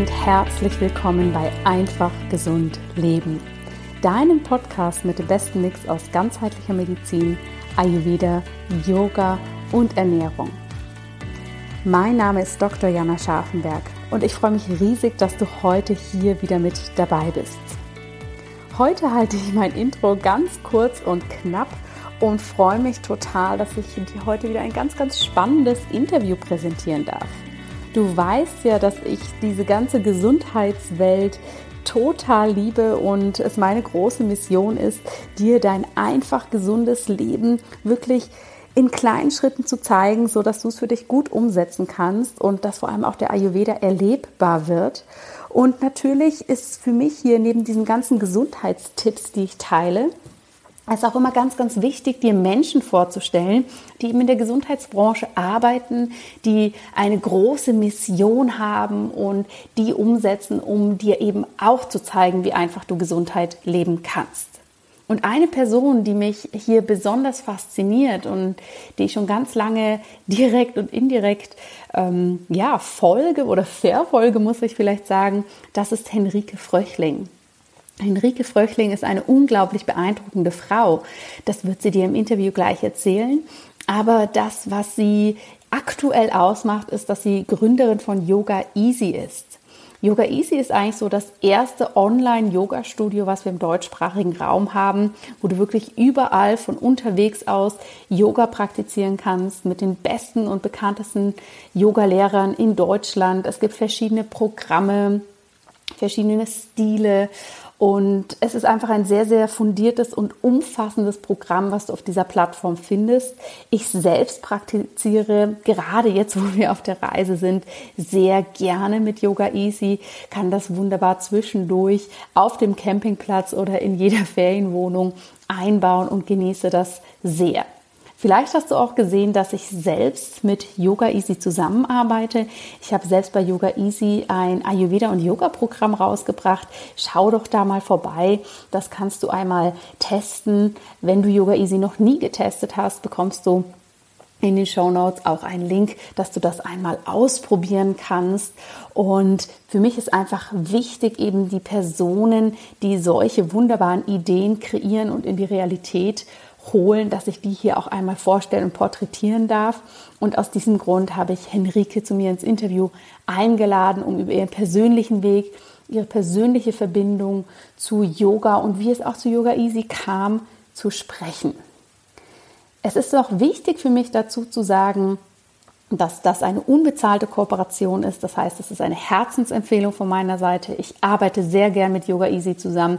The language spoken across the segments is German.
und herzlich willkommen bei Einfach Gesund Leben, deinem Podcast mit dem besten Mix aus ganzheitlicher Medizin, Ayurveda, Yoga und Ernährung. Mein Name ist Dr. Jana Scharfenberg und ich freue mich riesig, dass du heute hier wieder mit dabei bist. Heute halte ich mein Intro ganz kurz und knapp und freue mich total, dass ich dir heute wieder ein ganz, ganz spannendes Interview präsentieren darf. Du weißt ja, dass ich diese ganze Gesundheitswelt total liebe und es meine große Mission ist, dir dein einfach gesundes Leben wirklich in kleinen Schritten zu zeigen, so dass du es für dich gut umsetzen kannst und dass vor allem auch der Ayurveda erlebbar wird. Und natürlich ist für mich hier neben diesen ganzen Gesundheitstipps, die ich teile, ist auch immer ganz, ganz wichtig, dir Menschen vorzustellen, die eben in der Gesundheitsbranche arbeiten, die eine große Mission haben und die umsetzen, um dir eben auch zu zeigen, wie einfach du Gesundheit leben kannst. Und eine Person, die mich hier besonders fasziniert und die ich schon ganz lange direkt und indirekt ähm, ja, folge oder verfolge, muss ich vielleicht sagen, das ist Henrike Fröchling. Henrike Fröchling ist eine unglaublich beeindruckende Frau. Das wird sie dir im Interview gleich erzählen. Aber das, was sie aktuell ausmacht, ist, dass sie Gründerin von Yoga Easy ist. Yoga Easy ist eigentlich so das erste Online-Yoga-Studio, was wir im deutschsprachigen Raum haben, wo du wirklich überall von unterwegs aus Yoga praktizieren kannst mit den besten und bekanntesten Yoga-Lehrern in Deutschland. Es gibt verschiedene Programme, verschiedene Stile und es ist einfach ein sehr, sehr fundiertes und umfassendes Programm, was du auf dieser Plattform findest. Ich selbst praktiziere gerade jetzt, wo wir auf der Reise sind, sehr gerne mit Yoga Easy, kann das wunderbar zwischendurch auf dem Campingplatz oder in jeder Ferienwohnung einbauen und genieße das sehr. Vielleicht hast du auch gesehen, dass ich selbst mit Yoga Easy zusammenarbeite. Ich habe selbst bei Yoga Easy ein Ayurveda und Yoga Programm rausgebracht. Schau doch da mal vorbei. Das kannst du einmal testen. Wenn du Yoga Easy noch nie getestet hast, bekommst du in den Show Notes auch einen Link, dass du das einmal ausprobieren kannst. Und für mich ist einfach wichtig, eben die Personen, die solche wunderbaren Ideen kreieren und in die Realität holen, dass ich die hier auch einmal vorstellen und porträtieren darf. Und aus diesem Grund habe ich Henrike zu mir ins Interview eingeladen, um über ihren persönlichen Weg, ihre persönliche Verbindung zu Yoga und wie es auch zu Yoga Easy kam, zu sprechen. Es ist auch wichtig für mich dazu zu sagen, dass das eine unbezahlte Kooperation ist. Das heißt, es ist eine Herzensempfehlung von meiner Seite. Ich arbeite sehr gern mit Yoga Easy zusammen.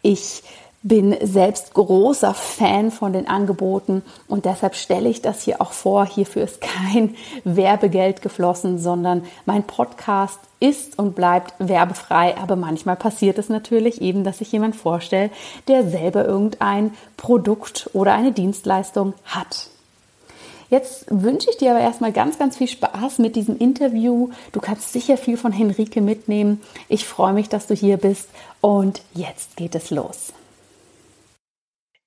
Ich bin selbst großer Fan von den Angeboten und deshalb stelle ich das hier auch vor. Hierfür ist kein Werbegeld geflossen, sondern mein Podcast ist und bleibt werbefrei. Aber manchmal passiert es natürlich eben, dass sich jemand vorstellt, der selber irgendein Produkt oder eine Dienstleistung hat. Jetzt wünsche ich dir aber erstmal ganz, ganz viel Spaß mit diesem Interview. Du kannst sicher viel von Henrike mitnehmen. Ich freue mich, dass du hier bist und jetzt geht es los.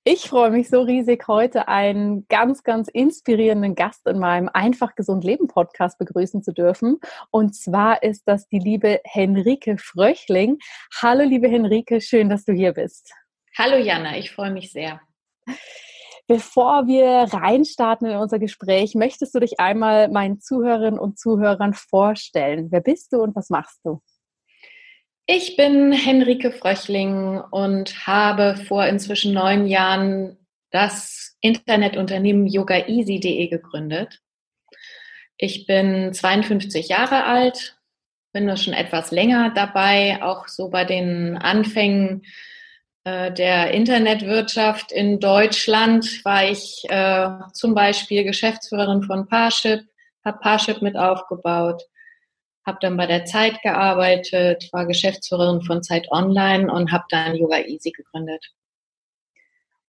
Ich freue mich so riesig, heute einen ganz, ganz inspirierenden Gast in meinem Einfach Gesund Leben Podcast begrüßen zu dürfen. Und zwar ist das die liebe Henrike Fröchling. Hallo, liebe Henrike, schön, dass du hier bist. Hallo, Jana, ich freue mich sehr. Bevor wir reinstarten in unser Gespräch, möchtest du dich einmal meinen Zuhörerinnen und Zuhörern vorstellen? Wer bist du und was machst du? Ich bin Henrike Fröchling und habe vor inzwischen neun Jahren das Internetunternehmen yogaeasy.de gegründet. Ich bin 52 Jahre alt, bin nur schon etwas länger dabei, auch so bei den Anfängen äh, der Internetwirtschaft in Deutschland war ich äh, zum Beispiel Geschäftsführerin von Parship, habe Parship mit aufgebaut habe dann bei der Zeit gearbeitet, war Geschäftsführerin von Zeit Online und habe dann Yoga Easy gegründet.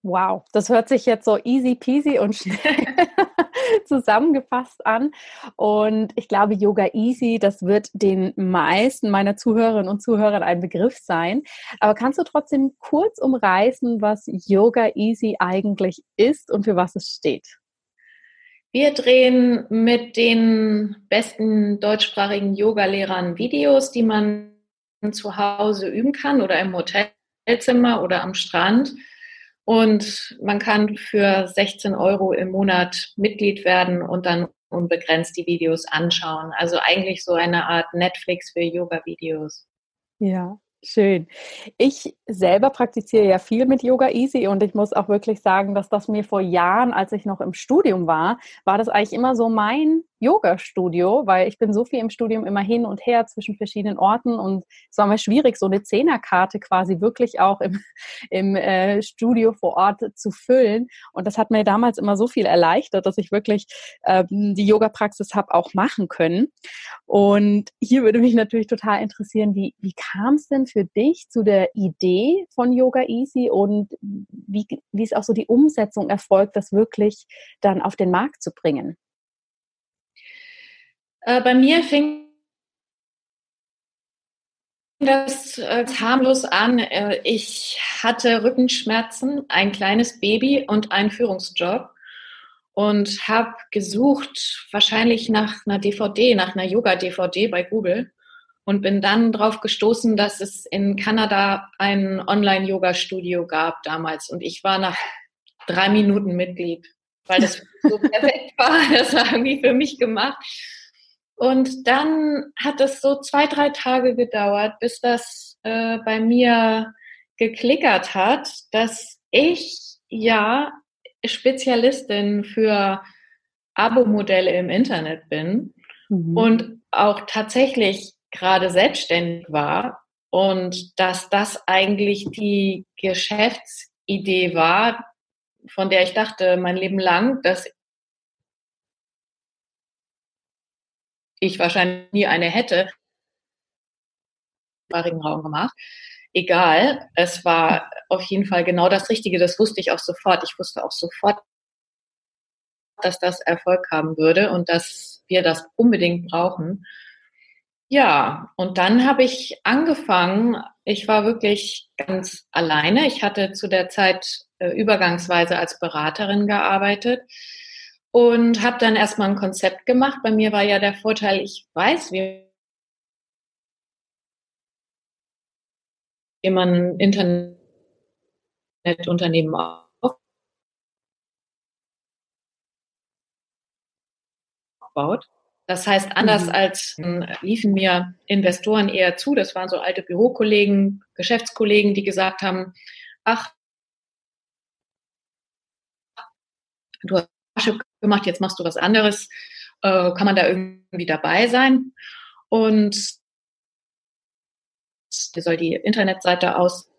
Wow, das hört sich jetzt so easy peasy und schnell zusammengefasst an. Und ich glaube, Yoga Easy, das wird den meisten meiner Zuhörerinnen und Zuhörern ein Begriff sein. Aber kannst du trotzdem kurz umreißen, was Yoga Easy eigentlich ist und für was es steht? Wir drehen mit den besten deutschsprachigen Yoga-Lehrern Videos, die man zu Hause üben kann oder im Hotelzimmer oder am Strand. Und man kann für 16 Euro im Monat Mitglied werden und dann unbegrenzt die Videos anschauen. Also eigentlich so eine Art Netflix für Yoga-Videos. Ja, Schön. Ich selber praktiziere ja viel mit Yoga Easy und ich muss auch wirklich sagen, dass das mir vor Jahren, als ich noch im Studium war, war das eigentlich immer so mein Yoga-Studio, weil ich bin so viel im Studium immer hin und her zwischen verschiedenen Orten und es war mir schwierig, so eine Zehnerkarte quasi wirklich auch im, im äh, Studio vor Ort zu füllen. Und das hat mir damals immer so viel erleichtert, dass ich wirklich ähm, die Yoga-Praxis habe auch machen können. Und hier würde mich natürlich total interessieren, wie, wie kam es denn für dich zu der Idee von Yoga Easy und wie, wie ist auch so die Umsetzung erfolgt, das wirklich dann auf den Markt zu bringen? Äh, bei mir fing das äh, harmlos an. Äh, ich hatte Rückenschmerzen, ein kleines Baby und einen Führungsjob und habe gesucht, wahrscheinlich nach einer DVD, nach einer Yoga-DVD bei Google und bin dann darauf gestoßen, dass es in Kanada ein Online-Yoga-Studio gab damals und ich war nach drei Minuten Mitglied, weil das so perfekt war. Das war irgendwie für mich gemacht. Und dann hat es so zwei, drei Tage gedauert, bis das äh, bei mir geklickert hat, dass ich ja Spezialistin für Abo-Modelle im Internet bin mhm. und auch tatsächlich gerade selbstständig war und dass das eigentlich die Geschäftsidee war, von der ich dachte mein Leben lang, dass ich wahrscheinlich nie eine hätte, im Raum gemacht. Egal, es war auf jeden Fall genau das Richtige. Das wusste ich auch sofort. Ich wusste auch sofort, dass das Erfolg haben würde und dass wir das unbedingt brauchen. Ja, und dann habe ich angefangen. Ich war wirklich ganz alleine. Ich hatte zu der Zeit äh, übergangsweise als Beraterin gearbeitet und habe dann erstmal ein Konzept gemacht. Bei mir war ja der Vorteil, ich weiß, wie man Internetunternehmen aufbaut. Das heißt, anders mhm. als äh, liefen mir Investoren eher zu, das waren so alte Bürokollegen, Geschäftskollegen, die gesagt haben, ach, du hast gemacht, jetzt machst du was anderes, äh, kann man da irgendwie dabei sein? Und wie soll die Internetseite aussehen,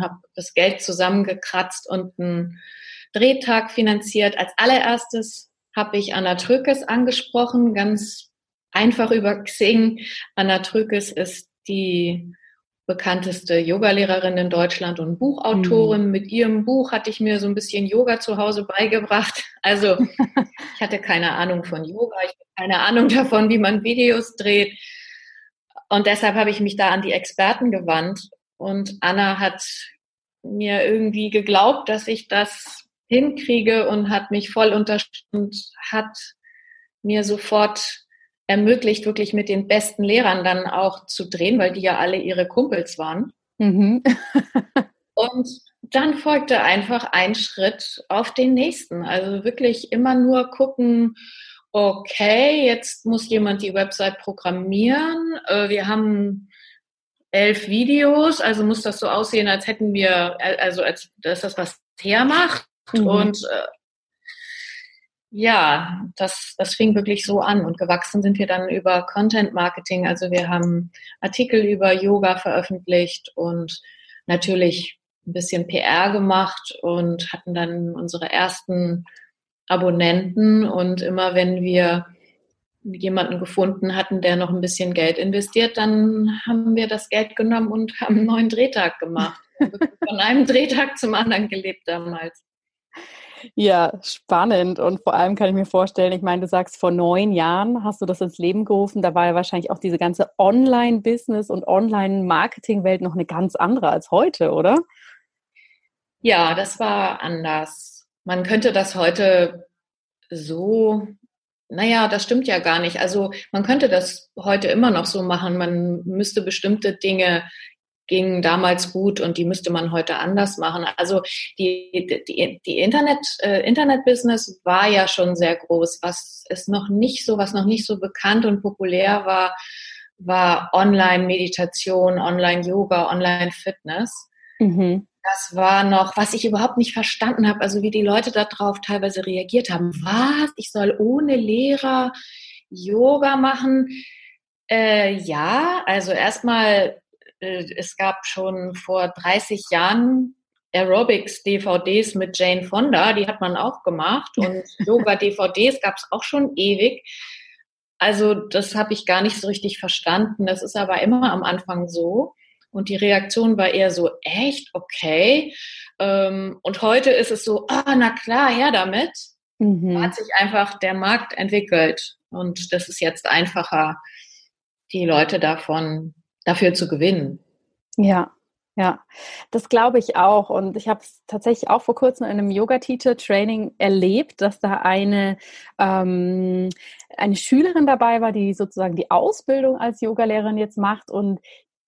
habe das Geld zusammengekratzt und einen Drehtag finanziert. Als allererstes habe ich Anna Trökes angesprochen, ganz einfach über Xing. Anna Trökes ist die bekannteste Yogalehrerin in Deutschland und Buchautorin. Mhm. Mit ihrem Buch hatte ich mir so ein bisschen Yoga zu Hause beigebracht. Also ich hatte keine Ahnung von Yoga, ich hatte keine Ahnung davon, wie man Videos dreht. Und deshalb habe ich mich da an die Experten gewandt. Und Anna hat mir irgendwie geglaubt, dass ich das hinkriege und hat mich voll unterstützt und hat mir sofort ermöglicht, wirklich mit den besten Lehrern dann auch zu drehen, weil die ja alle ihre Kumpels waren. Mhm. und dann folgte einfach ein Schritt auf den nächsten. Also wirklich immer nur gucken, okay, jetzt muss jemand die Website programmieren. Äh, wir haben elf Videos, also muss das so aussehen, als hätten wir, also als dass das was hermacht. Mhm. Und äh, ja, das, das fing wirklich so an und gewachsen sind wir dann über Content Marketing. Also wir haben Artikel über Yoga veröffentlicht und natürlich ein bisschen PR gemacht und hatten dann unsere ersten Abonnenten und immer wenn wir jemanden gefunden hatten, der noch ein bisschen Geld investiert, dann haben wir das Geld genommen und haben einen neuen Drehtag gemacht. Von einem Drehtag zum anderen gelebt damals. Ja, spannend. Und vor allem kann ich mir vorstellen, ich meine, du sagst, vor neun Jahren hast du das ins Leben gerufen. Da war ja wahrscheinlich auch diese ganze Online-Business- und Online-Marketing-Welt noch eine ganz andere als heute, oder? Ja, das war anders. Man könnte das heute so, naja, das stimmt ja gar nicht. Also man könnte das heute immer noch so machen. Man müsste bestimmte Dinge gingen damals gut und die müsste man heute anders machen. Also die, die, die Internet, äh, Internet-Business war ja schon sehr groß. Was ist noch nicht so, was noch nicht so bekannt und populär war, war Online-Meditation, Online-Yoga, Online-Fitness. Mhm. Das war noch, was ich überhaupt nicht verstanden habe, also wie die Leute darauf teilweise reagiert haben. Was? Ich soll ohne Lehrer Yoga machen? Äh, ja, also erstmal, es gab schon vor 30 Jahren Aerobics-DVDs mit Jane Fonda, die hat man auch gemacht. Und Yoga-DVDs gab es auch schon ewig. Also das habe ich gar nicht so richtig verstanden. Das ist aber immer am Anfang so. Und die Reaktion war eher so, echt, okay. Ähm, und heute ist es so, ah, na klar, her damit. Mhm. Da hat sich einfach der Markt entwickelt. Und das ist jetzt einfacher, die Leute davon, dafür zu gewinnen. Ja, ja, das glaube ich auch. Und ich habe es tatsächlich auch vor kurzem in einem Yoga-Teacher-Training erlebt, dass da eine, ähm, eine Schülerin dabei war, die sozusagen die Ausbildung als Yogalehrerin jetzt macht und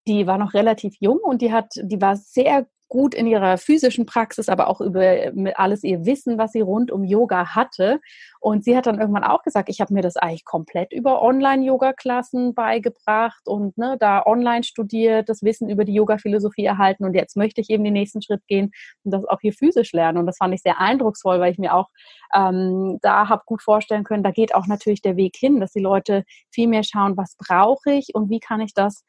die war noch relativ jung und die hat, die war sehr gut in ihrer physischen Praxis, aber auch über alles ihr Wissen, was sie rund um Yoga hatte. Und sie hat dann irgendwann auch gesagt, ich habe mir das eigentlich komplett über Online-Yoga-Klassen beigebracht und ne, da online studiert, das Wissen über die Yoga-Philosophie erhalten und jetzt möchte ich eben den nächsten Schritt gehen und das auch hier physisch lernen. Und das fand ich sehr eindrucksvoll, weil ich mir auch ähm, da habe gut vorstellen können, da geht auch natürlich der Weg hin, dass die Leute viel mehr schauen, was brauche ich und wie kann ich das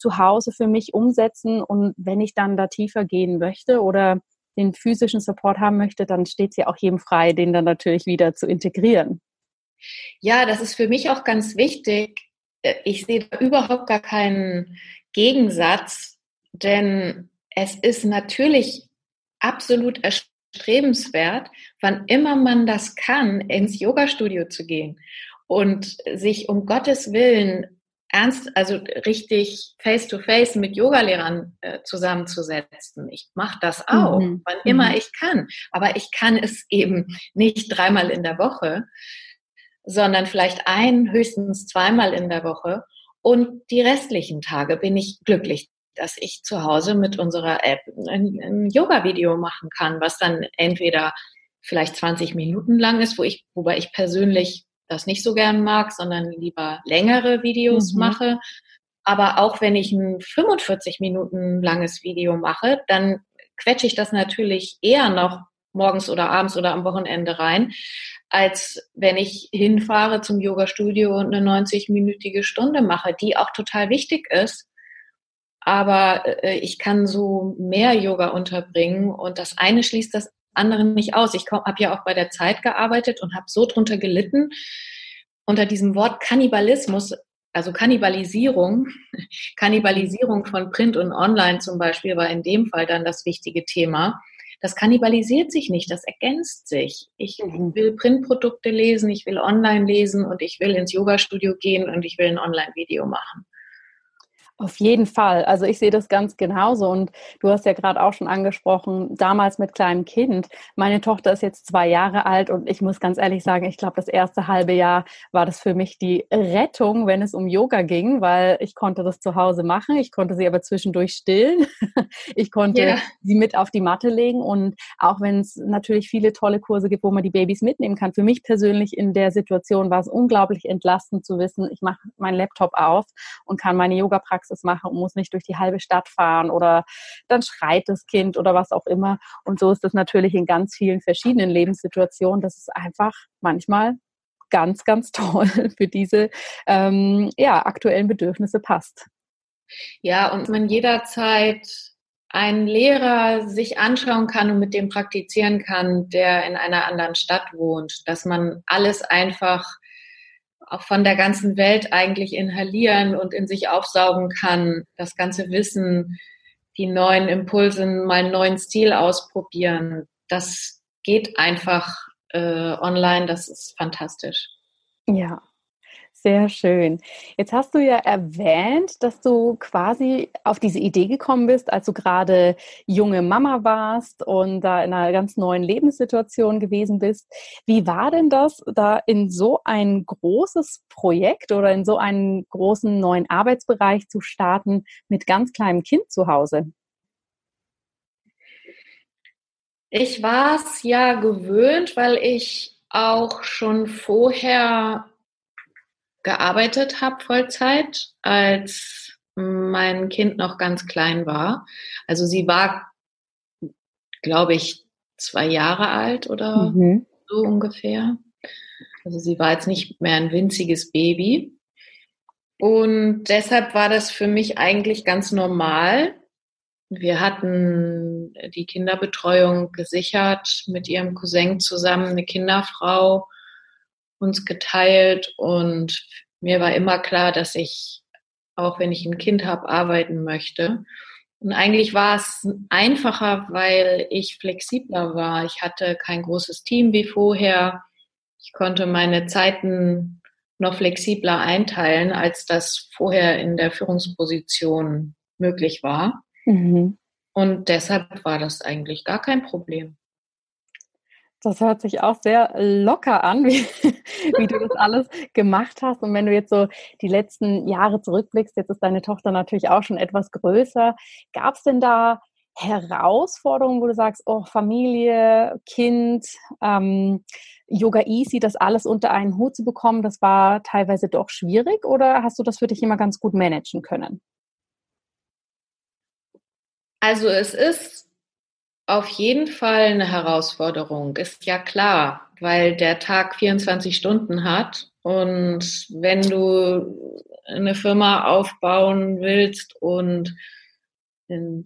zu Hause für mich umsetzen. Und wenn ich dann da tiefer gehen möchte oder den physischen Support haben möchte, dann steht es ja auch jedem frei, den dann natürlich wieder zu integrieren. Ja, das ist für mich auch ganz wichtig. Äh, ich sehe da überhaupt gar keinen Gegensatz, denn es ist natürlich absolut erstrebenswert, wann immer man das kann, ins Yoga-Studio zu gehen und sich um Gottes Willen ernst, also richtig face-to-face mit Yogalehrern äh, zusammenzusetzen. Ich mache das auch, mhm. wann immer mhm. ich kann. Aber ich kann es eben nicht dreimal in der Woche, sondern vielleicht ein, höchstens zweimal in der Woche. Und die restlichen Tage bin ich glücklich, dass ich zu Hause mit unserer App ein, ein Yoga-Video machen kann, was dann entweder vielleicht 20 Minuten lang ist, wo ich, wobei ich persönlich das nicht so gern mag, sondern lieber längere Videos mhm. mache. Aber auch wenn ich ein 45 Minuten langes Video mache, dann quetsche ich das natürlich eher noch morgens oder abends oder am Wochenende rein, als wenn ich hinfahre zum Yoga-Studio und eine 90-minütige Stunde mache, die auch total wichtig ist. Aber äh, ich kann so mehr Yoga unterbringen und das eine schließt das anderen nicht aus. Ich habe ja auch bei der Zeit gearbeitet und habe so drunter gelitten, unter diesem Wort Kannibalismus, also Kannibalisierung, Kannibalisierung von Print und Online zum Beispiel war in dem Fall dann das wichtige Thema. Das kannibalisiert sich nicht, das ergänzt sich. Ich mhm. will Printprodukte lesen, ich will online lesen und ich will ins Yoga-Studio gehen und ich will ein Online-Video machen. Auf jeden Fall. Also ich sehe das ganz genauso. Und du hast ja gerade auch schon angesprochen, damals mit kleinem Kind. Meine Tochter ist jetzt zwei Jahre alt und ich muss ganz ehrlich sagen, ich glaube, das erste halbe Jahr war das für mich die Rettung, wenn es um Yoga ging, weil ich konnte das zu Hause machen. Ich konnte sie aber zwischendurch stillen. Ich konnte yeah. sie mit auf die Matte legen. Und auch wenn es natürlich viele tolle Kurse gibt, wo man die Babys mitnehmen kann, für mich persönlich in der Situation war es unglaublich entlastend zu wissen, ich mache meinen Laptop auf und kann meine Yoga-Praxis Praxis mache und muss nicht durch die halbe Stadt fahren oder dann schreit das Kind oder was auch immer. Und so ist das natürlich in ganz vielen verschiedenen Lebenssituationen. Das ist einfach manchmal ganz, ganz toll für diese ähm, ja, aktuellen Bedürfnisse passt. Ja, und man jederzeit einen Lehrer sich anschauen kann und mit dem praktizieren kann, der in einer anderen Stadt wohnt, dass man alles einfach auch von der ganzen Welt eigentlich inhalieren und in sich aufsaugen kann, das ganze Wissen, die neuen Impulse, mal einen neuen Stil ausprobieren. Das geht einfach äh, online, das ist fantastisch. Ja, Sehr schön. Jetzt hast du ja erwähnt, dass du quasi auf diese Idee gekommen bist, als du gerade junge Mama warst und da in einer ganz neuen Lebenssituation gewesen bist. Wie war denn das, da in so ein großes Projekt oder in so einen großen neuen Arbeitsbereich zu starten mit ganz kleinem Kind zu Hause? Ich war es ja gewöhnt, weil ich auch schon vorher gearbeitet habe Vollzeit, als mein Kind noch ganz klein war. Also sie war, glaube ich, zwei Jahre alt oder mhm. so ungefähr. Also sie war jetzt nicht mehr ein winziges Baby. Und deshalb war das für mich eigentlich ganz normal. Wir hatten die Kinderbetreuung gesichert mit ihrem Cousin zusammen, eine Kinderfrau uns geteilt und mir war immer klar, dass ich, auch wenn ich ein Kind habe, arbeiten möchte. Und eigentlich war es einfacher, weil ich flexibler war. Ich hatte kein großes Team wie vorher. Ich konnte meine Zeiten noch flexibler einteilen, als das vorher in der Führungsposition möglich war. Mhm. Und deshalb war das eigentlich gar kein Problem. Das hört sich auch sehr locker an, wie, wie du das alles gemacht hast. Und wenn du jetzt so die letzten Jahre zurückblickst, jetzt ist deine Tochter natürlich auch schon etwas größer. Gab es denn da Herausforderungen, wo du sagst, oh, Familie, Kind, ähm, Yoga Easy, das alles unter einen Hut zu bekommen, das war teilweise doch schwierig oder hast du das für dich immer ganz gut managen können? Also es ist auf jeden Fall eine Herausforderung, ist ja klar, weil der Tag 24 Stunden hat und wenn du eine Firma aufbauen willst und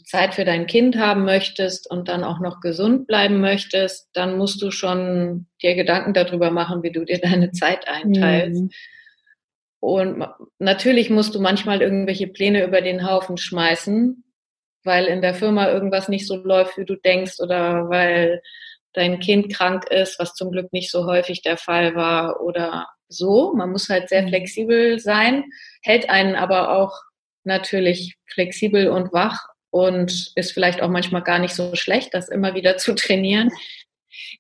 Zeit für dein Kind haben möchtest und dann auch noch gesund bleiben möchtest, dann musst du schon dir Gedanken darüber machen, wie du dir deine Zeit einteilst. Mhm. Und natürlich musst du manchmal irgendwelche Pläne über den Haufen schmeißen, weil in der Firma irgendwas nicht so läuft, wie du denkst oder weil dein Kind krank ist, was zum Glück nicht so häufig der Fall war oder so. Man muss halt sehr mhm. flexibel sein, hält einen aber auch natürlich flexibel und wach und ist vielleicht auch manchmal gar nicht so schlecht, das immer wieder zu trainieren.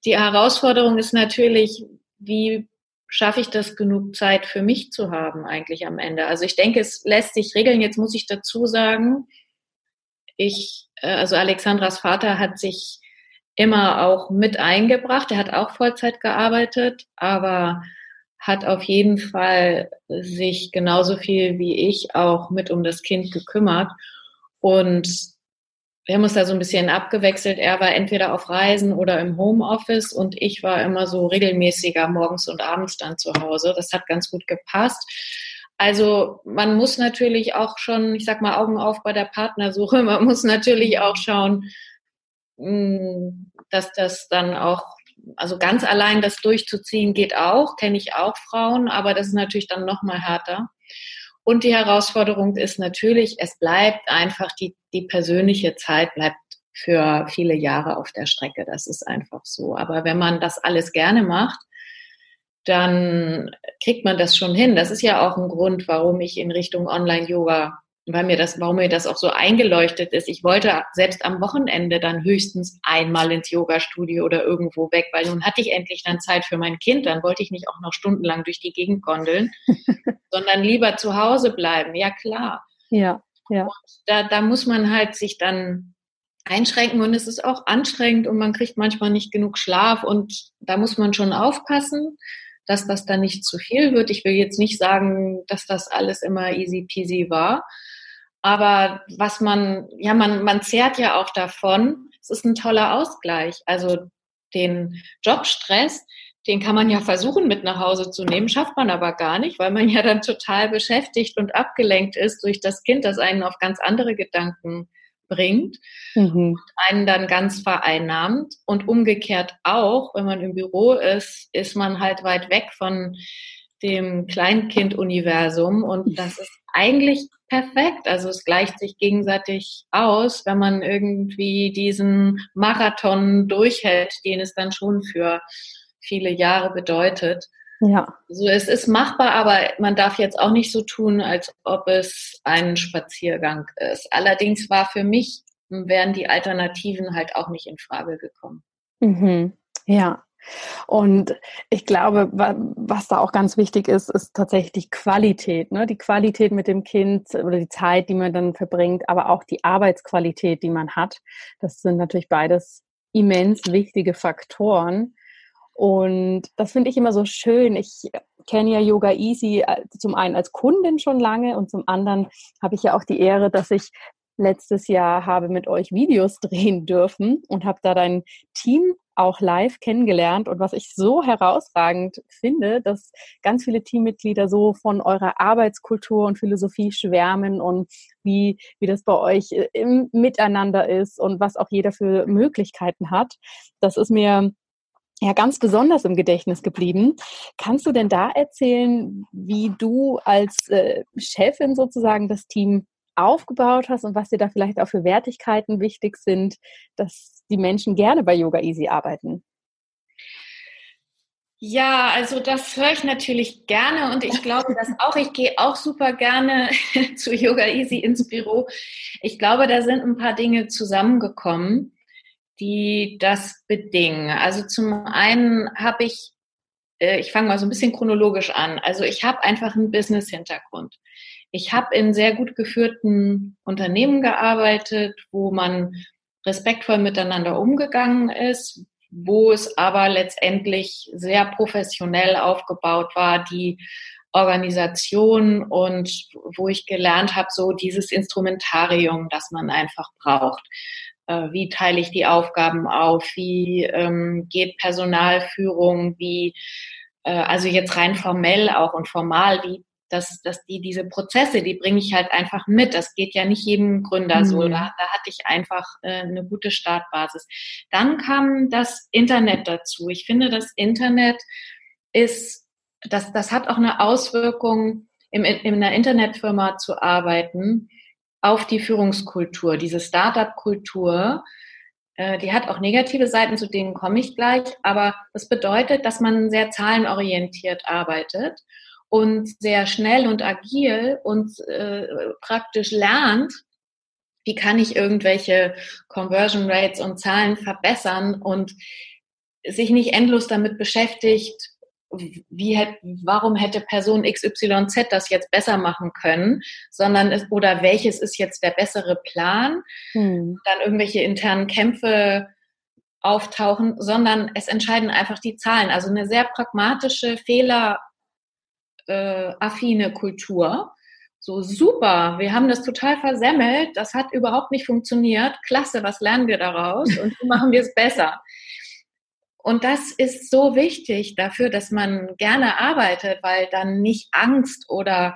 Die Herausforderung ist natürlich, wie schaffe ich das genug Zeit für mich zu haben eigentlich am Ende? Also ich denke, es lässt sich regeln. Jetzt muss ich dazu sagen, ich, äh, also Alexandras Vater hat sich immer auch mit eingebracht. Er hat auch Vollzeit gearbeitet, aber hat auf jeden Fall sich genauso viel wie ich auch mit um das Kind gekümmert. Und wir haben uns da so ein bisschen abgewechselt. Er war entweder auf Reisen oder im Homeoffice und ich war immer so regelmäßiger morgens und abends dann zu Hause. Das hat ganz gut gepasst. Also man muss natürlich auch schon, ich sag mal, Augen auf bei der Partnersuche. Man muss natürlich auch schauen, hm, dass das dann auch, also ganz allein das durchzuziehen geht auch, kenne ich auch Frauen, aber das ist natürlich dann noch mal härter. Und die Herausforderung ist natürlich, es bleibt einfach die, die persönliche Zeit bleibt für viele Jahre auf der Strecke. Das ist einfach so. Aber wenn man das alles gerne macht, dann kriegt man das schon hin. Das ist ja auch ein Grund, warum ich in Richtung Online-Yoga, weil mir das, warum mir das auch so eingeleuchtet ist. Ich wollte selbst am Wochenende dann höchstens einmal ins Yoga-Studio oder irgendwo weg, weil nun hatte ich endlich dann Zeit für mein Kind. Dann wollte ich nicht auch noch stundenlang durch die Gegend gondeln, sondern lieber zu Hause bleiben. Ja, klar. Ja, ja. da, da muss man halt sich dann einschränken und es ist auch anstrengend und man kriegt manchmal nicht genug Schlaf und da muss man schon aufpassen dass das dann nicht zu viel wird. Ich will jetzt nicht sagen, dass das alles immer easy peasy war. Aber was man, ja, man, man zehrt ja auch davon. Es ist ein toller Ausgleich. Also den Jobstress, den kann man ja versuchen mit nach Hause zu nehmen, schafft man aber gar nicht, weil man ja dann total beschäftigt und abgelenkt ist durch das Kind, das einen auf ganz andere Gedanken bringt mhm. und einen dann ganz vereinnahmt. Und umgekehrt auch, wenn man im Büro ist, ist man halt weit weg von dem Kleinkind-Universum und das ist eigentlich perfekt. Also es gleicht sich gegenseitig aus, wenn man irgendwie diesen Marathon durchhält, den es dann schon für viele Jahre bedeutet. Ja. So, es ist machbar, aber man darf jetzt auch nicht so tun, als ob es ein Spaziergang ist. Allerdings war für mich, wären die Alternativen halt auch nicht in Frage gekommen. Mhm. Ja. Und ich glaube, was da auch ganz wichtig ist, ist tatsächlich die Qualität. Ne? Die Qualität mit dem Kind oder die Zeit, die man dann verbringt, aber auch die Arbeitsqualität, die man hat. Das sind natürlich beides immens wichtige Faktoren. Und das finde ich immer so schön. Ich kenne ja Yoga Easy äh, zum einen als Kundin schon lange und zum anderen habe ich ja auch die Ehre, dass ich letztes Jahr habe mit euch Videos drehen dürfen und habe da dein Team auch live kennengelernt. Und was ich so herausragend finde, dass ganz viele Teammitglieder so von eurer Arbeitskultur und Philosophie schwärmen und wie, wie das bei euch äh, im Miteinander ist und was auch jeder für Möglichkeiten hat. Das ist mir ja ganz besonders im Gedächtnis geblieben. Kannst du denn da erzählen, wie du als äh, Chefin sozusagen das Team aufgebaut hast und was dir da vielleicht auch für Wertigkeiten wichtig sind, dass die Menschen gerne bei Yoga Easy arbeiten? Ja, also das höre ich natürlich gerne und ich glaube das auch. Ich gehe auch super gerne zu Yoga Easy ins Büro. Ich glaube, da sind ein paar Dinge zusammengekommen die das bedingen. Also zum einen habe ich, äh, ich fange mal so ein bisschen chronologisch an. Also ich habe einfach einen Business-Hintergrund. Ich habe in sehr gut geführten Unternehmen gearbeitet, wo man respektvoll miteinander umgegangen ist, wo es aber letztendlich sehr professionell aufgebaut war, die Organisation und wo ich gelernt habe, so dieses Instrumentarium, das man einfach braucht wie teile ich die Aufgaben auf, wie ähm, geht Personalführung, wie, äh, also jetzt rein formell auch und formal, wie dass, dass die diese Prozesse, die bringe ich halt einfach mit. Das geht ja nicht jedem Gründer mhm. so. Da, da hatte ich einfach äh, eine gute Startbasis. Dann kam das Internet dazu. Ich finde, das Internet ist, das, das hat auch eine Auswirkung, im, in einer Internetfirma zu arbeiten auf die Führungskultur, diese Startup-Kultur. Äh, die hat auch negative Seiten, zu denen komme ich gleich, aber das bedeutet, dass man sehr zahlenorientiert arbeitet und sehr schnell und agil und äh, praktisch lernt, wie kann ich irgendwelche Conversion Rates und Zahlen verbessern und sich nicht endlos damit beschäftigt, wie hätte, warum hätte Person XYZ das jetzt besser machen können, sondern es, oder welches ist jetzt der bessere Plan, hm. dann irgendwelche internen Kämpfe auftauchen, sondern es entscheiden einfach die Zahlen. Also eine sehr pragmatische, fehleraffine Kultur. So super, wir haben das total versemmelt, das hat überhaupt nicht funktioniert. Klasse, was lernen wir daraus und wie machen wir es besser? Und das ist so wichtig dafür, dass man gerne arbeitet, weil dann nicht Angst oder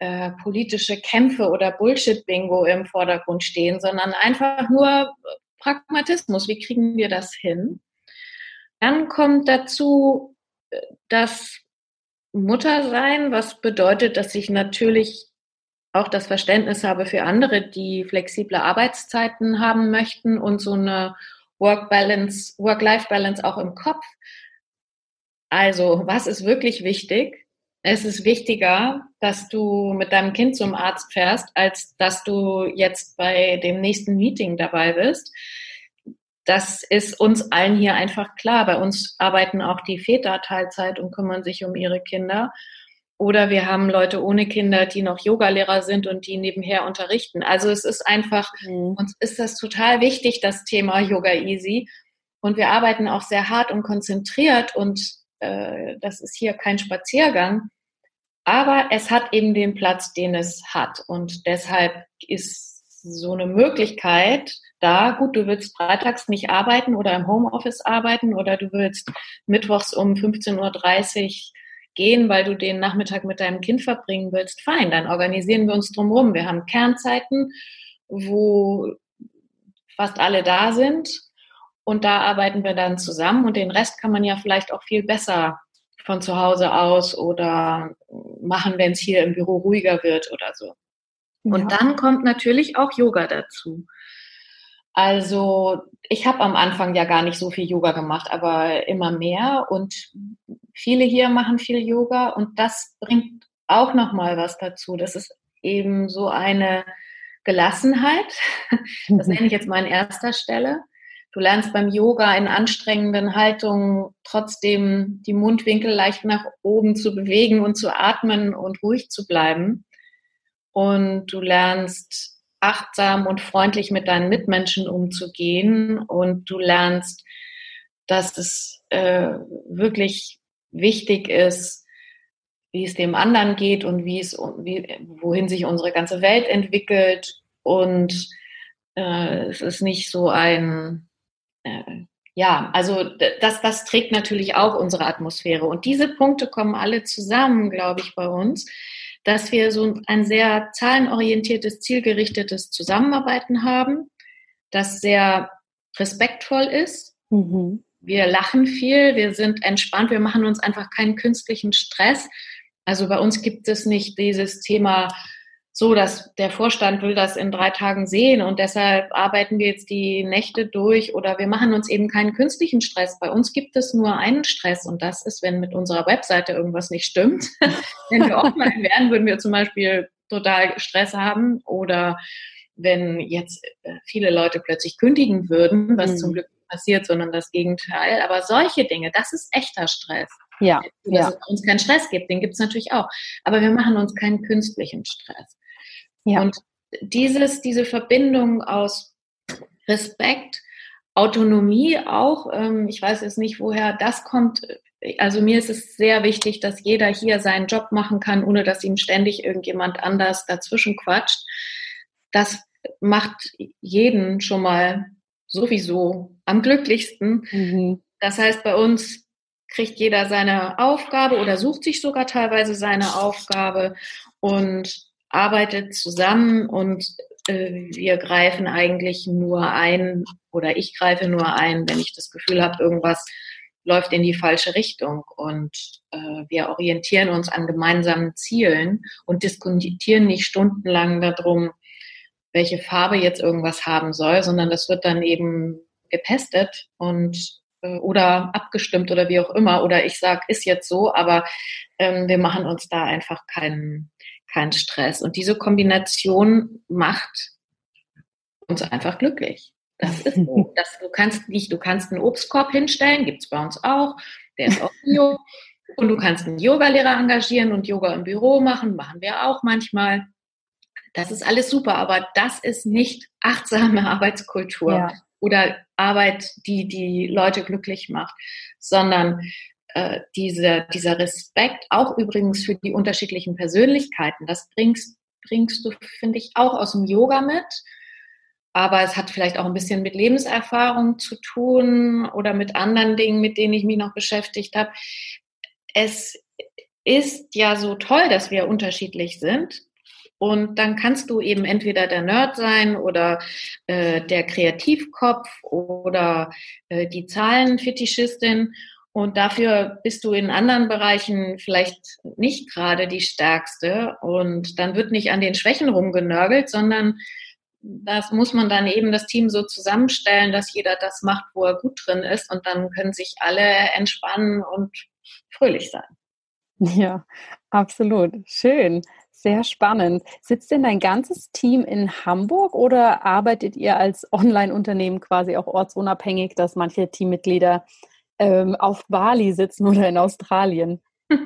äh, politische Kämpfe oder Bullshit-Bingo im Vordergrund stehen, sondern einfach nur Pragmatismus. Wie kriegen wir das hin? Dann kommt dazu äh, das Muttersein, was bedeutet, dass ich natürlich auch das Verständnis habe für andere, die flexible Arbeitszeiten haben möchten und so eine Work-Balance, Work-Life-Balance auch im Kopf. Also, was ist wirklich wichtig? Es ist wichtiger, dass du mit deinem Kind zum Arzt fährst, als dass du jetzt bei dem nächsten Meeting dabei bist. Das ist uns allen hier einfach klar. Bei uns arbeiten auch die Väter Teilzeit und kümmern sich um ihre Kinder. Oder wir haben Leute ohne Kinder, die noch Yogalehrer sind und die nebenher unterrichten. Also es ist einfach, mhm. uns ist das total wichtig, das Thema Yoga Easy. Und wir arbeiten auch sehr hart und konzentriert und äh, das ist hier kein Spaziergang. Aber es hat eben den Platz, den es hat. Und deshalb ist so eine Möglichkeit da. Gut, du willst freitags nicht arbeiten oder im Homeoffice arbeiten oder du willst mittwochs um 15.30 Uhr gehen, weil du den Nachmittag mit deinem Kind verbringen willst, fein, dann organisieren wir uns drumherum. Wir haben Kernzeiten, wo fast alle da sind und da arbeiten wir dann zusammen und den Rest kann man ja vielleicht auch viel besser von zu Hause aus oder machen, wenn es hier im Büro ruhiger wird oder so. Und dann kommt natürlich auch Yoga dazu. Also ich habe am Anfang ja gar nicht so viel Yoga gemacht, aber immer mehr und viele hier machen viel Yoga und das bringt auch noch mal was dazu. Das ist eben so eine Gelassenheit. Das nenne ich jetzt mal an erster Stelle. Du lernst beim Yoga in anstrengenden Haltungen trotzdem die Mundwinkel leicht nach oben zu bewegen und zu atmen und ruhig zu bleiben. Und du lernst achtsam und freundlich mit deinen Mitmenschen umzugehen und du lernst, dass es äh, wirklich wichtig ist, wie es dem anderen geht und wie es, wie, wohin sich unsere ganze Welt entwickelt. Und äh, es ist nicht so ein, äh, ja, also das, das trägt natürlich auch unsere Atmosphäre. Und diese Punkte kommen alle zusammen, glaube ich, bei uns dass wir so ein sehr zahlenorientiertes, zielgerichtetes Zusammenarbeiten haben, das sehr respektvoll ist. Mhm. Wir lachen viel, wir sind entspannt, wir machen uns einfach keinen künstlichen Stress. Also bei uns gibt es nicht dieses Thema, so, dass der Vorstand will das in drei Tagen sehen und deshalb arbeiten wir jetzt die Nächte durch oder wir machen uns eben keinen künstlichen Stress. Bei uns gibt es nur einen Stress und das ist, wenn mit unserer Webseite irgendwas nicht stimmt. wenn wir offline wären, würden wir zum Beispiel total Stress haben oder wenn jetzt äh, viele Leute plötzlich kündigen würden, was mhm. zum Glück passiert, sondern das Gegenteil. Aber solche Dinge, das ist echter Stress. Ja. Dass ja. es uns keinen Stress gibt, den gibt es natürlich auch. Aber wir machen uns keinen künstlichen Stress. Ja. Und dieses, diese Verbindung aus Respekt, Autonomie auch, ähm, ich weiß jetzt nicht, woher das kommt. Also mir ist es sehr wichtig, dass jeder hier seinen Job machen kann, ohne dass ihm ständig irgendjemand anders dazwischen quatscht. Das macht jeden schon mal sowieso am glücklichsten. Mhm. Das heißt, bei uns kriegt jeder seine Aufgabe oder sucht sich sogar teilweise seine Aufgabe und arbeitet zusammen und äh, wir greifen eigentlich nur ein oder ich greife nur ein, wenn ich das Gefühl habe, irgendwas läuft in die falsche Richtung und äh, wir orientieren uns an gemeinsamen Zielen und diskutieren nicht stundenlang darum, welche Farbe jetzt irgendwas haben soll, sondern das wird dann eben getestet und oder abgestimmt oder wie auch immer oder ich sage, ist jetzt so, aber ähm, wir machen uns da einfach keinen kein Stress. Und diese Kombination macht uns einfach glücklich. Das ist so. Das, du kannst nicht, du kannst einen Obstkorb hinstellen, gibt es bei uns auch, der ist auch Bio. Und du kannst einen Yogalehrer engagieren und Yoga im Büro machen, machen wir auch manchmal. Das ist alles super, aber das ist nicht achtsame Arbeitskultur ja. Oder Arbeit, die die Leute glücklich macht, sondern äh, diese, dieser Respekt, auch übrigens für die unterschiedlichen Persönlichkeiten, das bringst, bringst du, finde ich, auch aus dem Yoga mit. Aber es hat vielleicht auch ein bisschen mit Lebenserfahrung zu tun oder mit anderen Dingen, mit denen ich mich noch beschäftigt habe. Es ist ja so toll, dass wir unterschiedlich sind. Und dann kannst du eben entweder der Nerd sein oder äh, der Kreativkopf oder äh, die Zahlenfetischistin. Und dafür bist du in anderen Bereichen vielleicht nicht gerade die Stärkste. Und dann wird nicht an den Schwächen rumgenörgelt, sondern das muss man dann eben das Team so zusammenstellen, dass jeder das macht, wo er gut drin ist. Und dann können sich alle entspannen und fröhlich sein. Ja, absolut. Schön. Sehr spannend. Sitzt denn dein ganzes Team in Hamburg oder arbeitet ihr als Online-Unternehmen quasi auch ortsunabhängig, dass manche Teammitglieder ähm, auf Bali sitzen oder in Australien?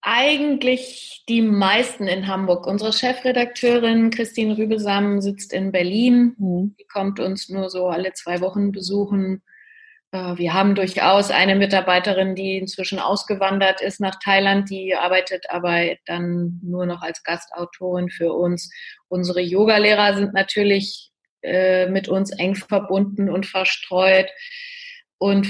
Eigentlich die meisten in Hamburg. Unsere Chefredakteurin Christine Rübesam sitzt in Berlin. Mhm. Die kommt uns nur so alle zwei Wochen besuchen. Äh, wir haben durchaus eine Mitarbeiterin, die inzwischen ausgewandert ist nach Thailand, die arbeitet aber dann nur noch als Gastautorin für uns. Unsere Yogalehrer sind natürlich äh, mit uns eng verbunden und verstreut. Und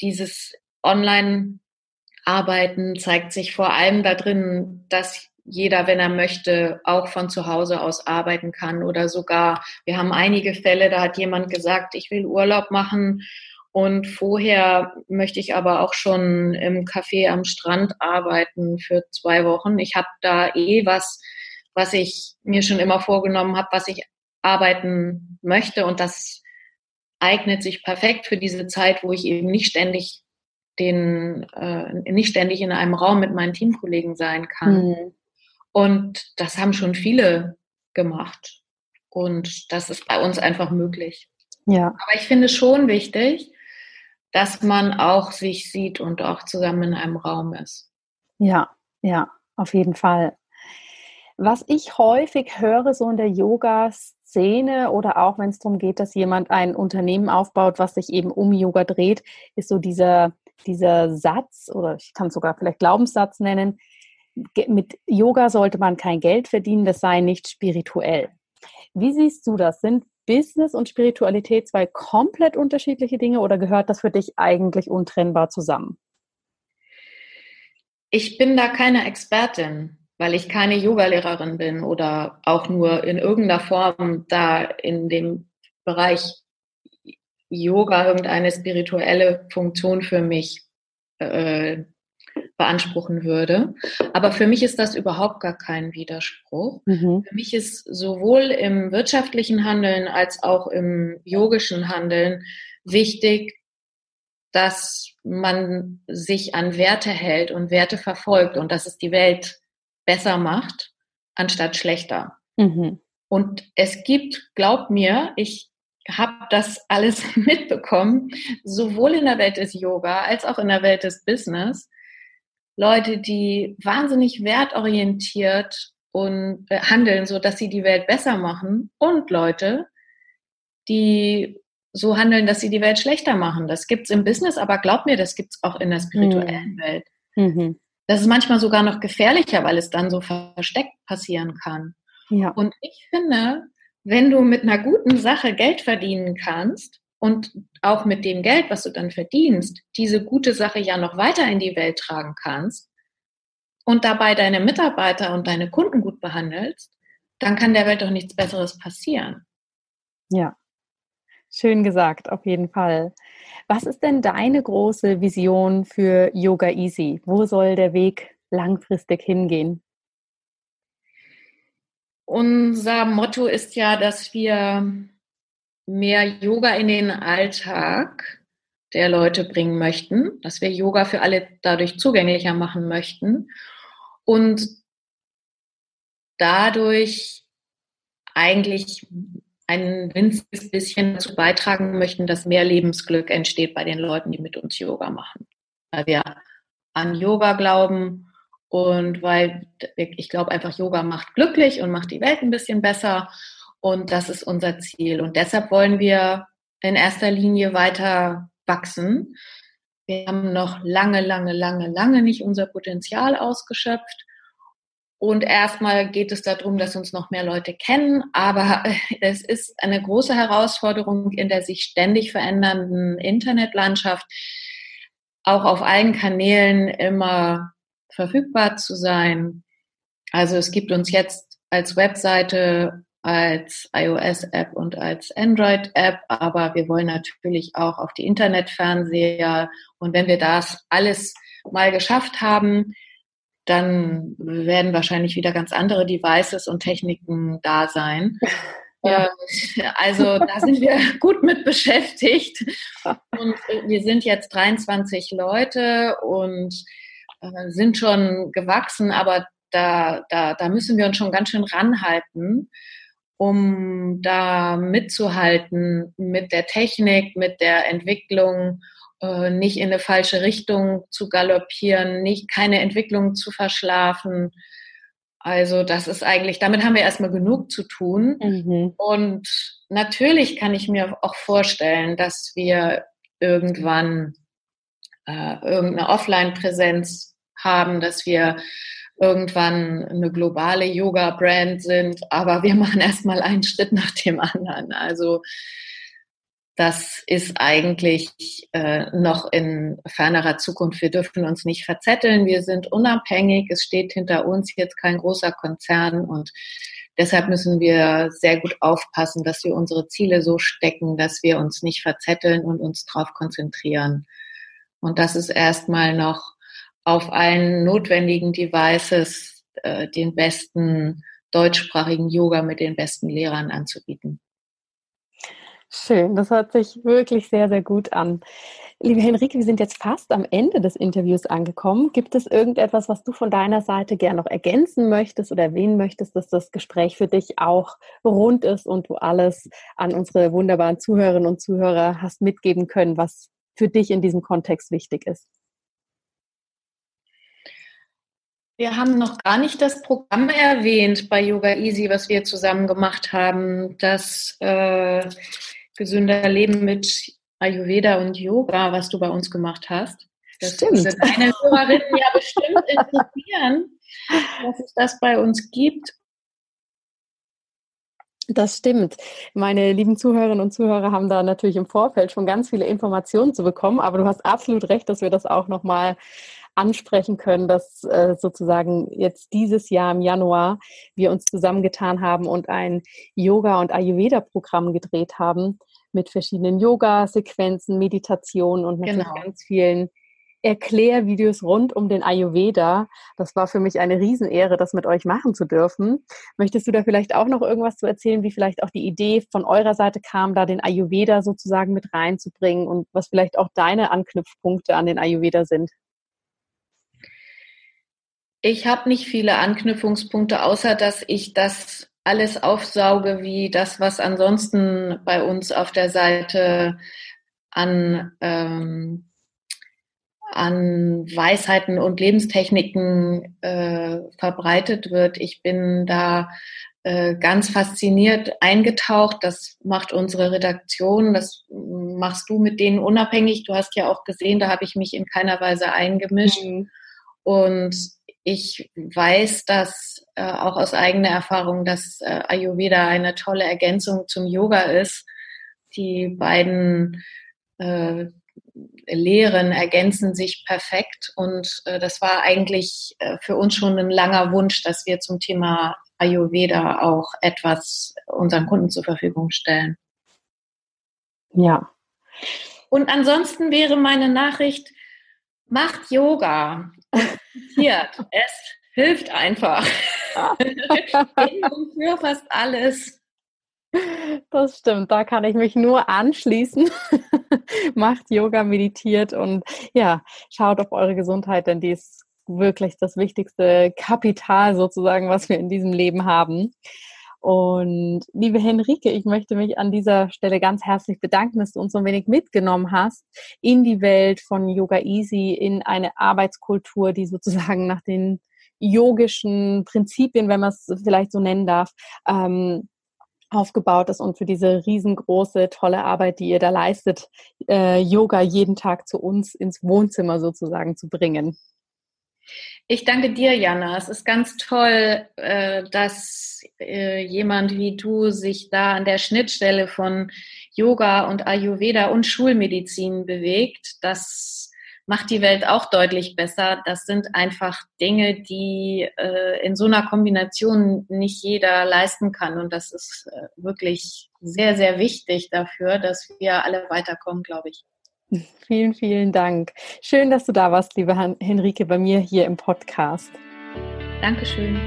dieses Online-Arbeiten zeigt sich vor allem darin, dass jeder, wenn er möchte, auch von zu Hause aus arbeiten kann oder sogar, wir haben einige Fälle, da hat jemand gesagt, ich will Urlaub machen und vorher möchte ich aber auch schon im Café am Strand arbeiten für zwei Wochen. Ich habe da eh was, was ich mir schon immer vorgenommen habe, was ich arbeiten möchte und das eignet sich perfekt für diese Zeit, wo ich eben nicht ständig den, äh, nicht ständig in einem Raum mit meinen Teamkollegen sein kann. Mhm. Und das haben schon viele gemacht. Und das ist bei uns einfach möglich. Ja. Aber ich finde es schon wichtig, dass man auch sich sieht und auch zusammen in einem Raum ist. Ja, ja, auf jeden Fall. Was ich häufig höre, so in der Yoga-Szene oder auch wenn es darum geht, dass jemand ein Unternehmen aufbaut, was sich eben um Yoga dreht, ist so dieser, dieser Satz oder ich kann es sogar vielleicht Glaubenssatz nennen, mit Yoga sollte man kein Geld verdienen, das sei nicht spirituell. Wie siehst du das? Sind Business und Spiritualität zwei komplett unterschiedliche Dinge oder gehört das für dich eigentlich untrennbar zusammen? Ich bin da keine Expertin, weil ich keine Yogalehrerin bin oder auch nur in irgendeiner Form da in dem Bereich Yoga irgendeine spirituelle Funktion für mich äh, beanspruchen würde. Aber für mich ist das überhaupt gar kein Widerspruch. Mhm. Für mich ist sowohl im wirtschaftlichen Handeln als auch im yogischen Handeln wichtig, dass man sich an Werte hält und Werte verfolgt und dass es die Welt besser macht, anstatt schlechter. Mhm. Und es gibt, glaub mir, ich habe das alles mitbekommen, sowohl in der Welt des Yoga als auch in der Welt des Business, Leute, die wahnsinnig wertorientiert und äh, handeln, so dass sie die Welt besser machen und Leute, die so handeln, dass sie die Welt schlechter machen. Das gibt's im Business, aber glaub mir, das gibt's auch in der spirituellen mhm. Welt. Mhm. Das ist manchmal sogar noch gefährlicher, weil es dann so versteckt passieren kann. Ja. Und ich finde, wenn du mit einer guten Sache Geld verdienen kannst, und auch mit dem Geld, was du dann verdienst, diese gute Sache ja noch weiter in die Welt tragen kannst und dabei deine Mitarbeiter und deine Kunden gut behandelst, dann kann der Welt doch nichts Besseres passieren. Ja, schön gesagt, auf jeden Fall. Was ist denn deine große Vision für Yoga Easy? Wo soll der Weg langfristig hingehen? Unser Motto ist ja, dass wir mehr Yoga in den Alltag der Leute bringen möchten, dass wir Yoga für alle dadurch zugänglicher machen möchten und dadurch eigentlich ein winziges bisschen dazu beitragen möchten, dass mehr Lebensglück entsteht bei den Leuten, die mit uns Yoga machen. Weil wir an Yoga glauben und weil ich glaube einfach, Yoga macht glücklich und macht die Welt ein bisschen besser. Und das ist unser Ziel. Und deshalb wollen wir in erster Linie weiter wachsen. Wir haben noch lange, lange, lange, lange nicht unser Potenzial ausgeschöpft. Und erstmal geht es darum, dass uns noch mehr Leute kennen. Aber es ist eine große Herausforderung in der sich ständig verändernden Internetlandschaft, auch auf allen Kanälen immer verfügbar zu sein. Also es gibt uns jetzt als Webseite als iOS-App und als Android-App, aber wir wollen natürlich auch auf die Internetfernseher. Und wenn wir das alles mal geschafft haben, dann werden wahrscheinlich wieder ganz andere Devices und Techniken da sein. Ja. Ähm, also da sind wir gut mit beschäftigt. Und wir sind jetzt 23 Leute und äh, sind schon gewachsen, aber da, da, da müssen wir uns schon ganz schön ranhalten um da mitzuhalten mit der Technik, mit der Entwicklung, äh, nicht in eine falsche Richtung zu galoppieren, nicht keine Entwicklung zu verschlafen. Also das ist eigentlich, damit haben wir erstmal genug zu tun. Mhm. Und natürlich kann ich mir auch vorstellen, dass wir irgendwann äh, irgendeine Offline-Präsenz haben, dass wir irgendwann eine globale Yoga-Brand sind, aber wir machen erstmal einen Schritt nach dem anderen. Also das ist eigentlich äh, noch in fernerer Zukunft. Wir dürfen uns nicht verzetteln. Wir sind unabhängig. Es steht hinter uns jetzt kein großer Konzern und deshalb müssen wir sehr gut aufpassen, dass wir unsere Ziele so stecken, dass wir uns nicht verzetteln und uns darauf konzentrieren. Und das ist erstmal noch auf allen notwendigen Devices äh, den besten deutschsprachigen Yoga mit den besten Lehrern anzubieten. Schön, das hört sich wirklich sehr, sehr gut an. Liebe Henrike, wir sind jetzt fast am Ende des Interviews angekommen. Gibt es irgendetwas, was du von deiner Seite gern noch ergänzen möchtest oder erwähnen möchtest, dass das Gespräch für dich auch rund ist und du alles an unsere wunderbaren Zuhörerinnen und Zuhörer hast mitgeben können, was für dich in diesem Kontext wichtig ist? Wir haben noch gar nicht das Programm erwähnt bei Yoga Easy, was wir zusammen gemacht haben. Das äh, gesünder Leben mit Ayurveda und Yoga, was du bei uns gemacht hast. Das Stimmt. würde deine Hörerinnen ja bestimmt interessieren, dass es das bei uns gibt. Das stimmt. Meine lieben Zuhörerinnen und Zuhörer haben da natürlich im Vorfeld schon ganz viele Informationen zu bekommen, aber du hast absolut recht, dass wir das auch nochmal ansprechen können, dass äh, sozusagen jetzt dieses Jahr im Januar wir uns zusammengetan haben und ein Yoga- und Ayurveda-Programm gedreht haben, mit verschiedenen Yoga-Sequenzen, Meditationen und natürlich genau. ganz vielen Erklärvideos rund um den Ayurveda. Das war für mich eine Riesenehre, das mit euch machen zu dürfen. Möchtest du da vielleicht auch noch irgendwas zu erzählen, wie vielleicht auch die Idee von eurer Seite kam, da den Ayurveda sozusagen mit reinzubringen und was vielleicht auch deine Anknüpfpunkte an den Ayurveda sind? Ich habe nicht viele Anknüpfungspunkte, außer dass ich das alles aufsauge wie das, was ansonsten bei uns auf der Seite an, ähm, an Weisheiten und Lebenstechniken äh, verbreitet wird. Ich bin da äh, ganz fasziniert eingetaucht. Das macht unsere Redaktion, das machst du mit denen unabhängig. Du hast ja auch gesehen, da habe ich mich in keiner Weise eingemischt. Mhm. Und ich weiß, dass äh, auch aus eigener Erfahrung, dass äh, Ayurveda eine tolle Ergänzung zum Yoga ist. Die beiden äh, Lehren ergänzen sich perfekt und äh, das war eigentlich äh, für uns schon ein langer Wunsch, dass wir zum Thema Ayurveda auch etwas unseren Kunden zur Verfügung stellen. Ja. Und ansonsten wäre meine Nachricht, macht Yoga. Hier, es hilft einfach. für fast alles. Das stimmt, da kann ich mich nur anschließen. Macht Yoga, meditiert und ja, schaut auf eure Gesundheit, denn die ist wirklich das wichtigste Kapital sozusagen, was wir in diesem Leben haben. Und liebe Henrike, ich möchte mich an dieser Stelle ganz herzlich bedanken, dass du uns so ein wenig mitgenommen hast in die Welt von Yoga Easy, in eine Arbeitskultur, die sozusagen nach den yogischen Prinzipien, wenn man es vielleicht so nennen darf, ähm, aufgebaut ist und für diese riesengroße, tolle Arbeit, die ihr da leistet, äh, Yoga jeden Tag zu uns ins Wohnzimmer sozusagen zu bringen. Ich danke dir, Jana. Es ist ganz toll, äh, dass äh, jemand wie du sich da an der Schnittstelle von Yoga und Ayurveda und Schulmedizin bewegt. Das macht die Welt auch deutlich besser. Das sind einfach Dinge, die äh, in so einer Kombination nicht jeder leisten kann. Und das ist wirklich sehr, sehr wichtig dafür, dass wir alle weiterkommen, glaube ich. Vielen, vielen Dank. Schön, dass du da warst, liebe Henrike, bei mir hier im Podcast. Dankeschön.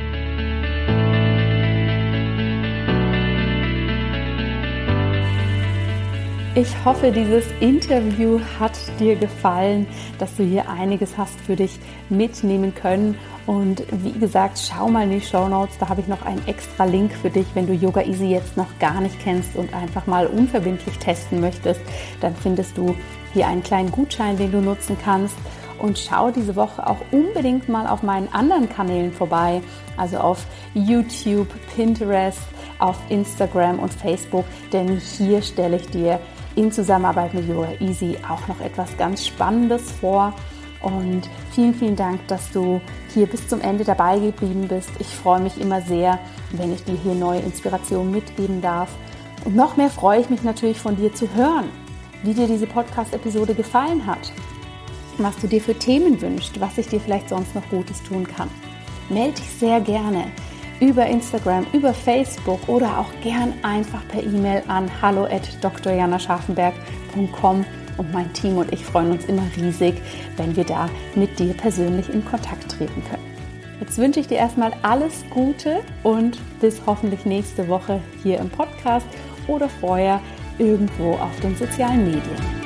Ich hoffe, dieses Interview hat dir gefallen, dass du hier einiges hast für dich mitnehmen können. Und wie gesagt, schau mal in die Show Notes, da habe ich noch einen extra Link für dich, wenn du Yoga Easy jetzt noch gar nicht kennst und einfach mal unverbindlich testen möchtest. Dann findest du hier einen kleinen Gutschein, den du nutzen kannst. Und schau diese Woche auch unbedingt mal auf meinen anderen Kanälen vorbei, also auf YouTube, Pinterest, auf Instagram und Facebook, denn hier stelle ich dir in Zusammenarbeit mit Yoga Easy auch noch etwas ganz Spannendes vor. Und vielen, vielen Dank, dass du hier bis zum Ende dabei geblieben bist. Ich freue mich immer sehr, wenn ich dir hier neue Inspirationen mitgeben darf. Und noch mehr freue ich mich natürlich von dir zu hören wie dir diese Podcast-Episode gefallen hat, was du dir für Themen wünschst, was ich dir vielleicht sonst noch Gutes tun kann. Melde dich sehr gerne über Instagram, über Facebook oder auch gern einfach per E-Mail an hallo at drjanascharfenberg.com und mein Team und ich freuen uns immer riesig, wenn wir da mit dir persönlich in Kontakt treten können. Jetzt wünsche ich dir erstmal alles Gute und bis hoffentlich nächste Woche hier im Podcast oder vorher irgendwo auf den sozialen Medien.